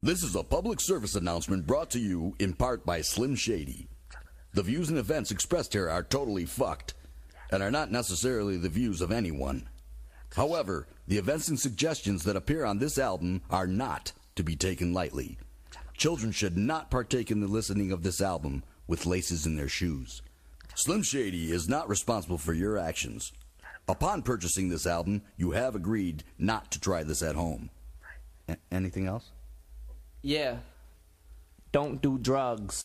This is a public service announcement brought to you in part by Slim Shady. The views and events expressed here are totally fucked and are not necessarily the views of anyone. However, the events and suggestions that appear on this album are not to be taken lightly. Children should not partake in the listening of this album with laces in their shoes. Slim Shady is not responsible for your actions. Upon purchasing this album, you have agreed not to try this at home. A- anything else? Yeah. Don't do drugs.